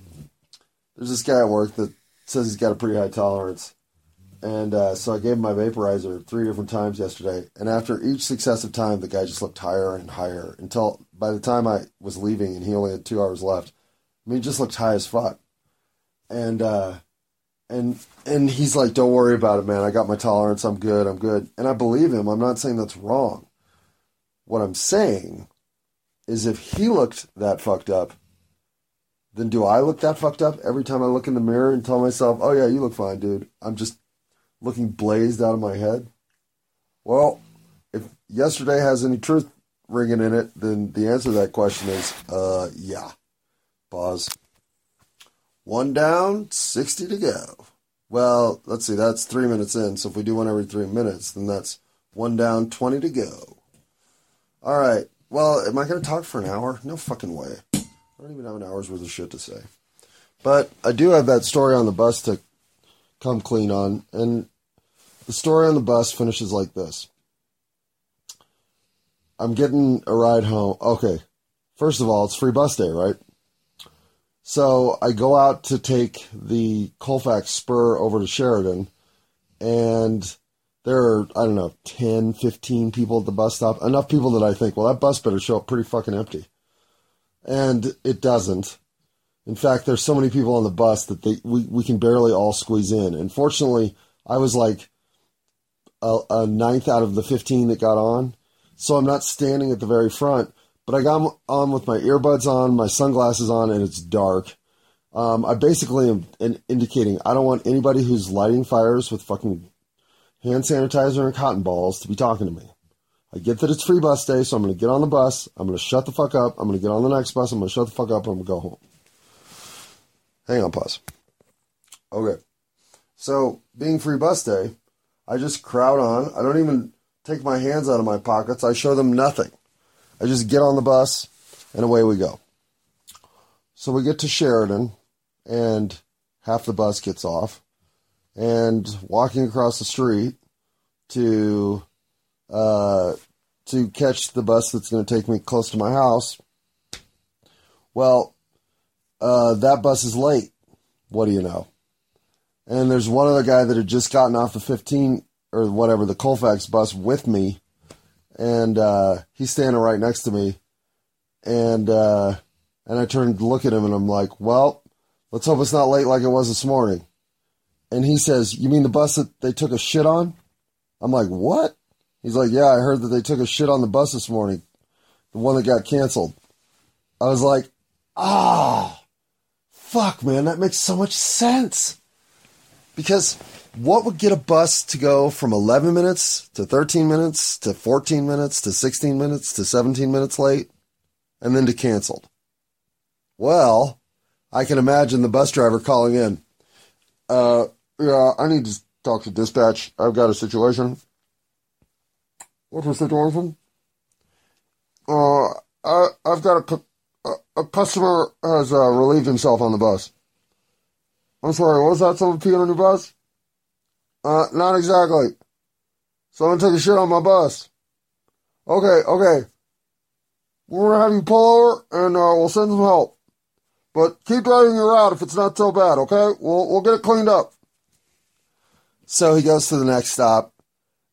there's this guy at work that says he's got a pretty high tolerance. And uh, so I gave him my vaporizer three different times yesterday. And after each successive time, the guy just looked higher and higher until by the time I was leaving and he only had two hours left, I mean, he just looked high as fuck. And, uh, and, and he's like, don't worry about it, man. I got my tolerance. I'm good. I'm good. And I believe him. I'm not saying that's wrong. What I'm saying is if he looked that fucked up, then do I look that fucked up every time I look in the mirror and tell myself, oh yeah, you look fine, dude? I'm just looking blazed out of my head? Well, if yesterday has any truth ringing in it, then the answer to that question is, uh, yeah. Pause. One down, 60 to go. Well, let's see, that's three minutes in. So if we do one every three minutes, then that's one down, 20 to go. All right. Well, am I going to talk for an hour? No fucking way. I don't even have an hour's worth of shit to say. But I do have that story on the bus to come clean on. And the story on the bus finishes like this I'm getting a ride home. Okay. First of all, it's free bus day, right? So I go out to take the Colfax Spur over to Sheridan, and there are, I don't know, 10, 15 people at the bus stop. Enough people that I think, well, that bus better show up pretty fucking empty. And it doesn't. In fact, there's so many people on the bus that they, we, we can barely all squeeze in. And fortunately, I was like a, a ninth out of the 15 that got on. So I'm not standing at the very front, but I got on with my earbuds on, my sunglasses on, and it's dark. Um, I basically am indicating I don't want anybody who's lighting fires with fucking hand sanitizer and cotton balls to be talking to me. I get that it's free bus day, so I'm going to get on the bus. I'm going to shut the fuck up. I'm going to get on the next bus. I'm going to shut the fuck up. I'm going to go home. Hang on, pause. Okay. So, being free bus day, I just crowd on. I don't even take my hands out of my pockets. I show them nothing. I just get on the bus and away we go. So we get to Sheridan and half the bus gets off and walking across the street to uh, to catch the bus that's going to take me close to my house. Well, uh, that bus is late. What do you know? And there's one other guy that had just gotten off the 15 or whatever the Colfax bus with me and uh, he's standing right next to me, and uh, and I turned to look at him, and I'm like, well, let's hope it's not late like it was this morning. And he says, you mean the bus that they took a shit on? I'm like, what? He's like, yeah, I heard that they took a shit on the bus this morning, the one that got canceled. I was like, ah, oh, fuck, man, that makes so much sense. Because what would get a bus to go from 11 minutes to 13 minutes to 14 minutes to 16 minutes to 17 minutes late and then to canceled? Well, I can imagine the bus driver calling in. Uh, yeah, I need to talk to dispatch. I've got a situation. What's the situation? Uh, I, I've got a, a, customer has uh, relieved himself on the bus. I'm sorry, what was that? Someone peeing on your bus? Uh, not exactly. Someone took a shit on my bus. Okay, okay. We're gonna have you pull over and uh, we'll send some help. But keep driving your route if it's not so bad, okay? We'll we'll get it cleaned up. So he goes to the next stop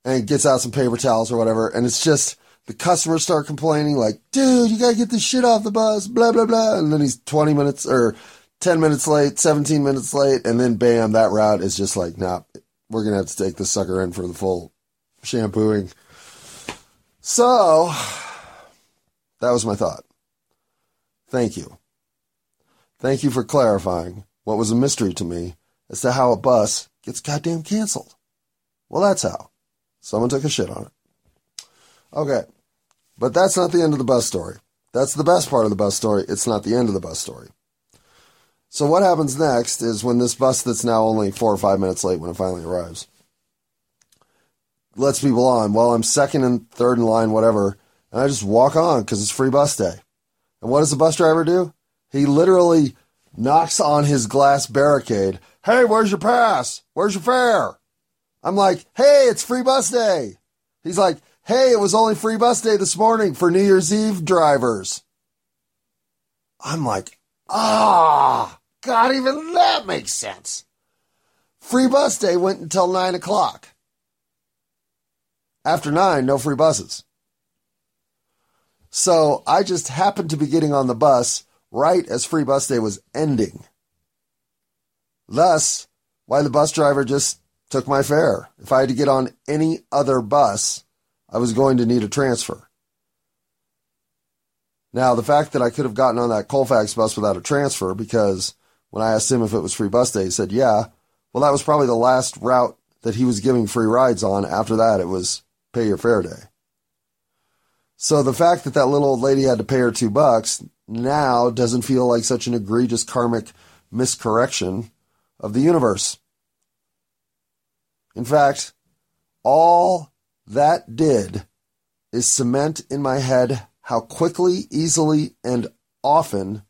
and gets out some paper towels or whatever, and it's just the customers start complaining, like, dude, you gotta get this shit off the bus, blah blah blah. And then he's twenty minutes or ten minutes late, seventeen minutes late, and then bam, that route is just like, nah, we're gonna have to take this sucker in for the full shampooing. So that was my thought. Thank you. Thank you for clarifying what was a mystery to me as to how a bus gets goddamn canceled. Well, that's how. Someone took a shit on it. Okay. But that's not the end of the bus story. That's the best part of the bus story. It's not the end of the bus story. So what happens next is when this bus that's now only four or five minutes late when it finally arrives lets people on. Well, I'm second and third in line, whatever, and I just walk on because it's free bus day. And what does the bus driver do? He literally knocks on his glass barricade. Hey, where's your pass? Where's your fare? I'm like, hey, it's free bus day. He's like, hey, it was only free bus day this morning for New Year's Eve drivers. I'm like, ah, God, even that makes sense. Free bus day went until nine o'clock. After nine, no free buses. So I just happened to be getting on the bus right as free bus day was ending. Thus, why the bus driver just took my fare. If I had to get on any other bus, I was going to need a transfer. Now, the fact that I could have gotten on that Colfax bus without a transfer, because when I asked him if it was free bus day, he said, yeah. Well, that was probably the last route that he was giving free rides on. After that, it was pay your fare day. So the fact that that little old lady had to pay her two bucks now doesn't feel like such an egregious karmic miscorrection of the universe. In fact, all that did is cement in my head how quickly, easily, and often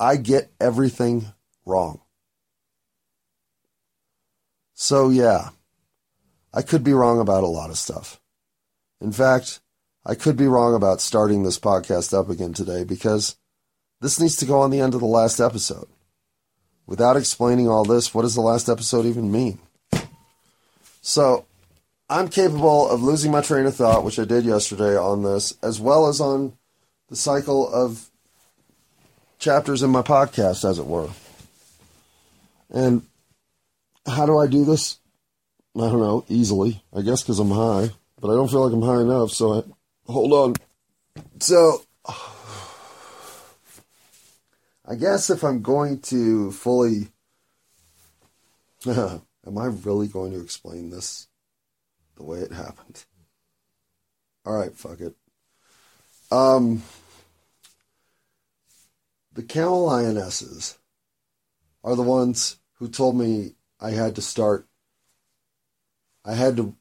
I get everything wrong. So, yeah, I could be wrong about a lot of stuff. In fact, I could be wrong about starting this podcast up again today because this needs to go on the end of the last episode. Without explaining all this, what does the last episode even mean? So, I'm capable of losing my train of thought, which I did yesterday on this, as well as on the cycle of chapters in my podcast, as it were. And how do I do this? I don't know, easily. I guess because I'm high, but I don't feel like I'm high enough, so I, hold on. So, I guess if I'm going to fully. am I really going to explain this the way it happened? Alright, fuck it. Um. The camel lionesses are the ones who told me I had to start I had to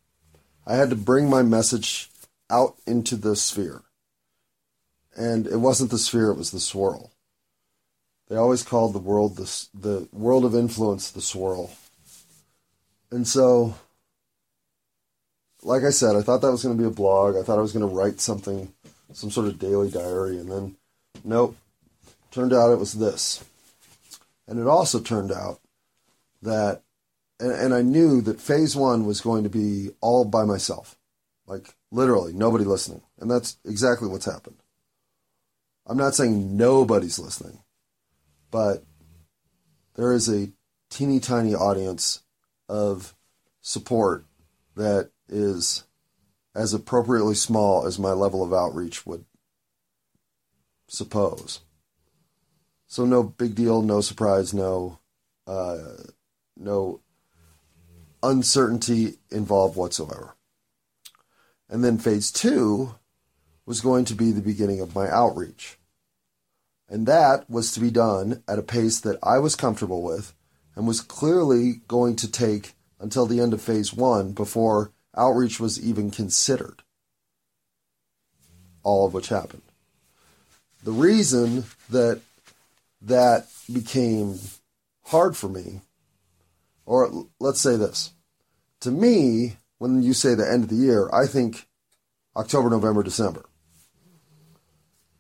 I had to bring my message out into the sphere. And it wasn't the sphere, it was the swirl. They always called the world the, the world of influence the swirl. And so, like I said, I thought that was going to be a blog. I thought I was going to write something, some sort of daily diary. And then, nope, turned out it was this. And it also turned out that and, and I knew that phase one was going to be all by myself, like literally nobody listening, and that's exactly what's happened. I'm not saying nobody's listening, but there is a teeny tiny audience of support that is as appropriately small as my level of outreach would suppose. So no big deal, no surprise, no uh, no uncertainty involved whatsoever. And then phase two was going to be the beginning of my outreach. And that was to be done at a pace that I was comfortable with and was clearly going to take until the end of phase one before outreach was even considered. All of which happened. The reason that that became hard for me, or let's say this. To me, when you say the end of the year, I think October, November, December.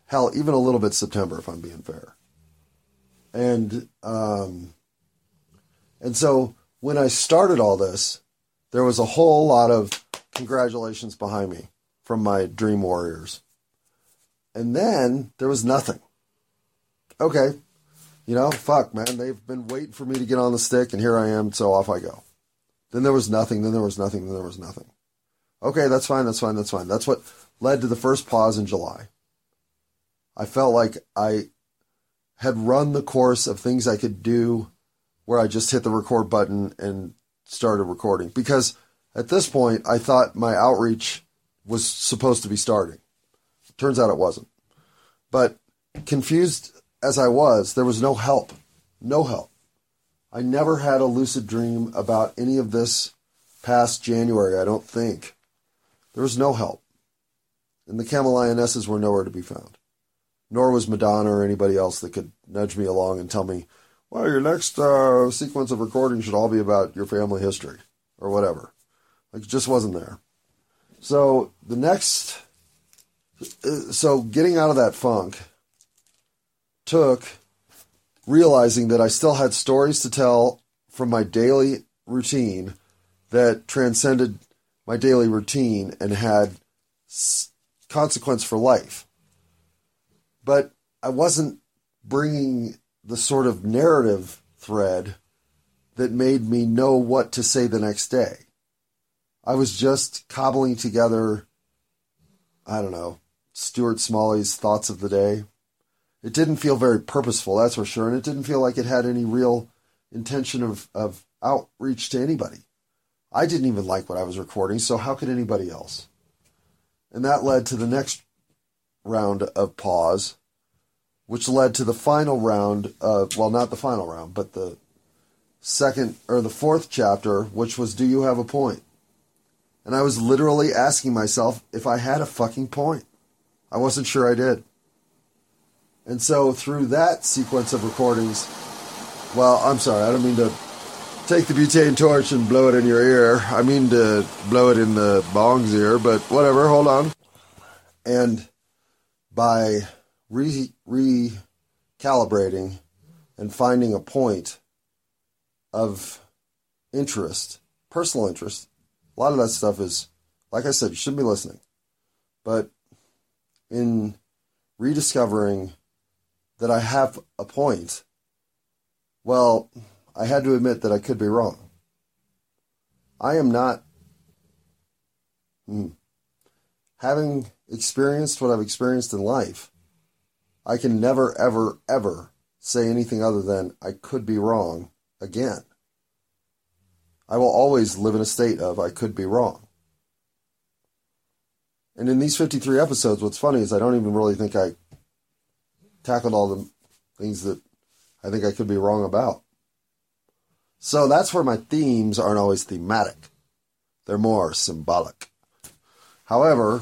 Hell, even a little bit September, if I'm being fair. And um, and so when I started all this, there was a whole lot of congratulations behind me from my dream warriors. And then there was nothing. Okay, you know, fuck, man, they've been waiting for me to get on the stick, and here I am, so off I go. Then there was nothing, then there was nothing, then there was nothing. Okay, that's fine, that's fine, that's fine. That's what led to the first pause in July. I felt like I had run the course of things I could do where I just hit the record button and started recording. Because at this point, I thought my outreach was supposed to be starting. Turns out it wasn't. But confused as I was, there was no help. No help. I never had a lucid dream about any of this past January, I don't think. There was no help. And the Camel Lionesses were nowhere to be found nor was Madonna or anybody else that could nudge me along and tell me, well, your next uh, sequence of recording should all be about your family history or whatever. Like, it just wasn't there. So the next, uh, so getting out of that funk took realizing that I still had stories to tell from my daily routine that transcended my daily routine and had consequence for life but I wasn't bringing the sort of narrative thread that made me know what to say the next day. I was just cobbling together, I don't know, Stuart Smalley's thoughts of the day. It didn't feel very purposeful, that's for sure, and it didn't feel like it had any real intention of, of outreach to anybody. I didn't even like what I was recording, so how could anybody else? And that led to the next round of pause, which led to the final round well, not the final round, but the second or the fourth chapter, which was Do You Have a Point? And I was literally asking myself if I had a fucking point. I wasn't sure I did. And so through that sequence of recordings, well, I'm sorry, I don't mean to take the butane torch and blow it in your ear. I mean to blow it in the bong's ear, but whatever, hold on. And by re recalibrating and finding a point of interest, personal interest. A lot of that stuff is, like I said, you shouldn't be listening. But in rediscovering that I have a point, well, I had to admit that I could be wrong. I am not. Hmm, having experienced what I've experienced in life, I can never, ever, ever say anything other than I could be wrong again. I will always live in a state of I could be wrong. And in these 53 episodes, what's funny is I don't even really think I tackled all the things that I think I could be wrong about. So that's where my themes aren't always thematic, they're more symbolic. However,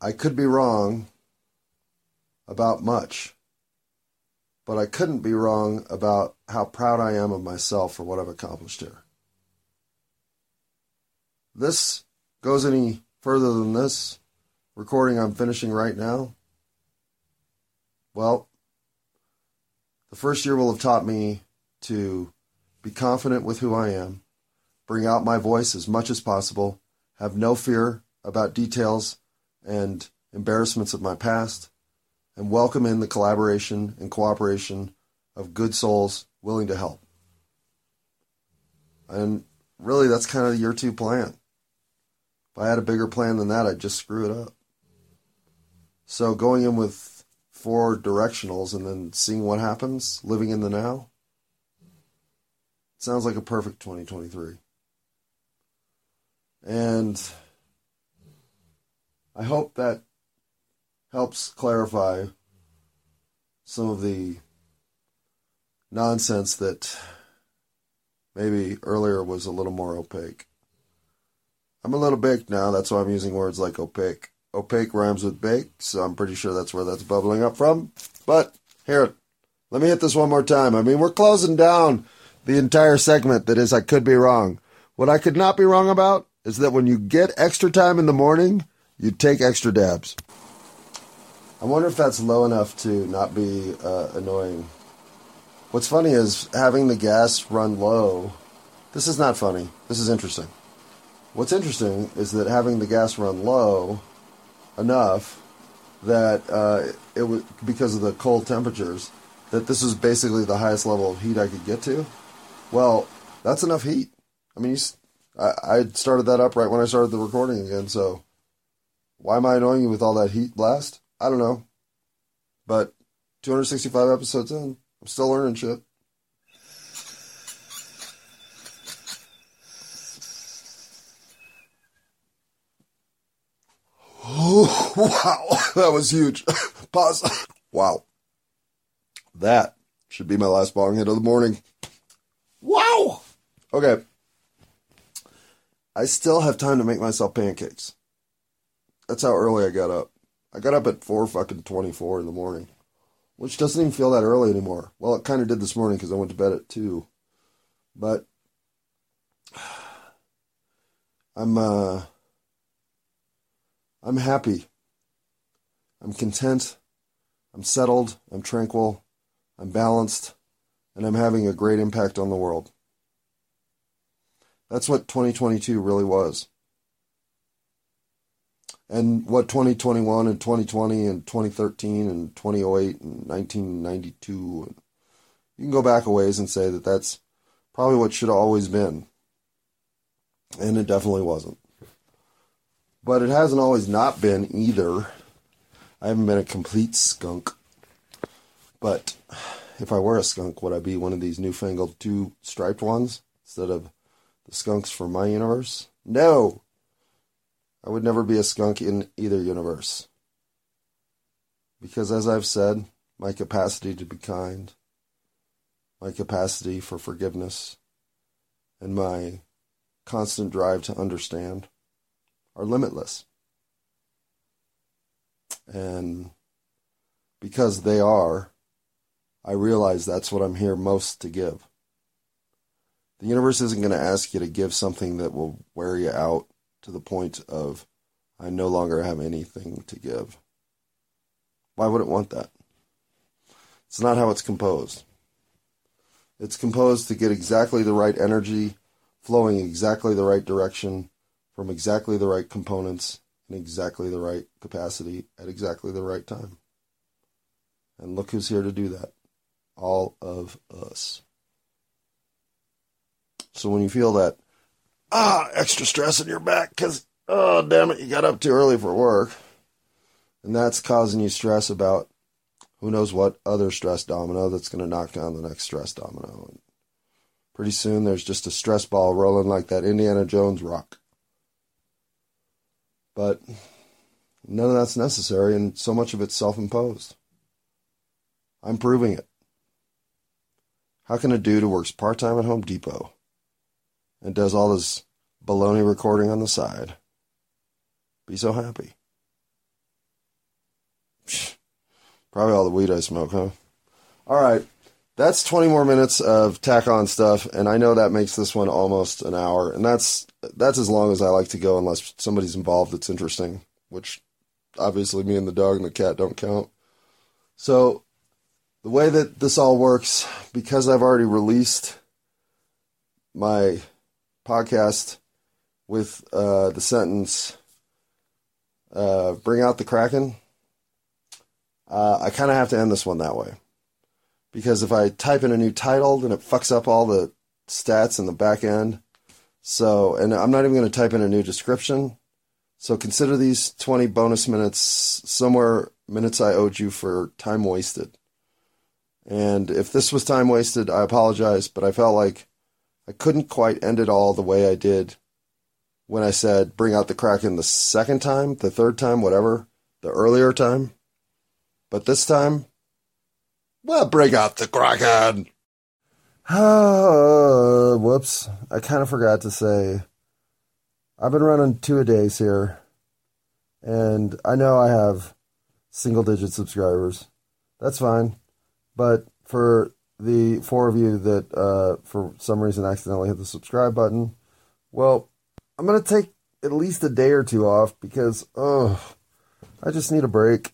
I could be wrong about much, but I couldn't be wrong about how proud I am of myself for what I've accomplished here. This goes any further than this recording I'm finishing right now. Well, the first year will have taught me to be confident with who I am, bring out my voice as much as possible, have no fear about details and embarrassments of my past, and welcome in the collaboration and cooperation of good souls willing to help. And really, that's kind of the year two plan. If I had a bigger plan than that, I'd just screw it up. So going in with four directionals and then seeing what happens, living in the now, sounds like a perfect 2023. And I hope that helps clarify some of the nonsense that maybe earlier was a little more opaque. I'm a little baked now, that's why I'm using words like opaque. Opaque rhymes with bake, so I'm pretty sure that's where that's bubbling up from. But here, Let me hit this one more time. I mean, we're closing down the entire segment that is I could be wrong. What I could not be wrong about is that when you get extra time in the morning, you take extra dabs. I wonder if that's low enough to not be uh, annoying. What's funny is having the gas run low. This is not funny. This is interesting. What's interesting is that having the gas run low enough that uh, it was because of the cold temperatures that this is basically the highest level of heat I could get to. Well, that's enough heat. I mean, I, I started that up right when I started the recording again. So why am I annoying you with all that heat blast? I don't know. But 265 episodes in, I'm still learning shit. Oh, wow, that was huge. Pause. Wow. That should be my last bong hit of the morning. Wow. Okay. I still have time to make myself pancakes. That's how early I got up. I got up at 4 fucking 24 in the morning, which doesn't even feel that early anymore. Well, it kind of did this morning because I went to bed at 2. But I'm uh I'm happy. I'm content. I'm settled. I'm tranquil. I'm balanced. And I'm having a great impact on the world. That's what 2022 really was. And what 2021 and 2020 and 2013 and 2008 and 1992, and you can go back a ways and say that that's probably what should have always been. And it definitely wasn't. But it hasn't always not been either. I haven't been a complete skunk. But if I were a skunk, would I be one of these newfangled two striped ones instead of the skunks from my universe? No! I would never be a skunk in either universe. Because as I've said, my capacity to be kind, my capacity for forgiveness, and my constant drive to understand are limitless. And because they are, I realize that's what I'm here most to give. The universe isn't going to ask you to give something that will wear you out to the point of, I no longer have anything to give. Why would it want that? It's not how it's composed. It's composed to get exactly the right energy, flowing exactly the right direction, from exactly the right components in exactly the right capacity at exactly the right time. And look who's here to do that. All of us. So when you feel that, ah, extra stress in your back because, oh, damn it, you got up too early for work, and that's causing you stress about who knows what other stress domino that's going to knock down the next stress domino. And pretty soon there's just a stress ball rolling like that Indiana Jones rock. But none of that's necessary, and so much of it's self imposed. I'm proving it. How can a dude who works part time at Home Depot and does all this baloney recording on the side be so happy? Probably all the weed I smoke, huh? All right. That's 20 more minutes of tack on stuff, and I know that makes this one almost an hour, and that's that's as long as I like to go unless somebody's involved that's interesting, which obviously me and the dog and the cat don't count. So the way that this all works, because I've already released my podcast with uh, the sentence uh, "Bring out the Kraken," uh, I kind of have to end this one that way because if I type in a new title, then it fucks up all the stats in the back end. So, and I'm not even going to type in a new description. So consider these 20 bonus minutes somewhere minutes I owed you for time wasted. And if this was time wasted, I apologize, but I felt like I couldn't quite end it all the way I did when I said bring out the Kraken the second time, the third time, whatever, the earlier time. But this time, well, bring out the Kraken. Whoops. I kind of forgot to say. I've been running two a days here. And I know I have single digit subscribers. That's fine. But for the four of you that uh, for some reason accidentally hit the subscribe button. Well, I'm gonna take at least a day or two off because oh, I just need a break.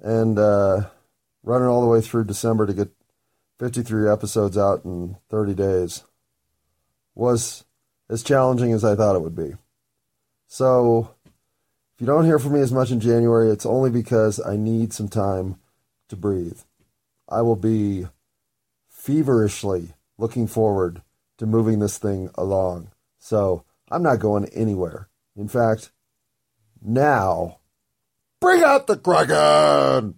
And uh, running all the way through December to get 53 episodes out in 30 days was as challenging as I thought it would be. So, if you don't hear from me as much in January, it's only because I need some time to breathe. I will be feverishly looking forward to moving this thing along. So, I'm not going anywhere. In fact, now, bring out the Kraken!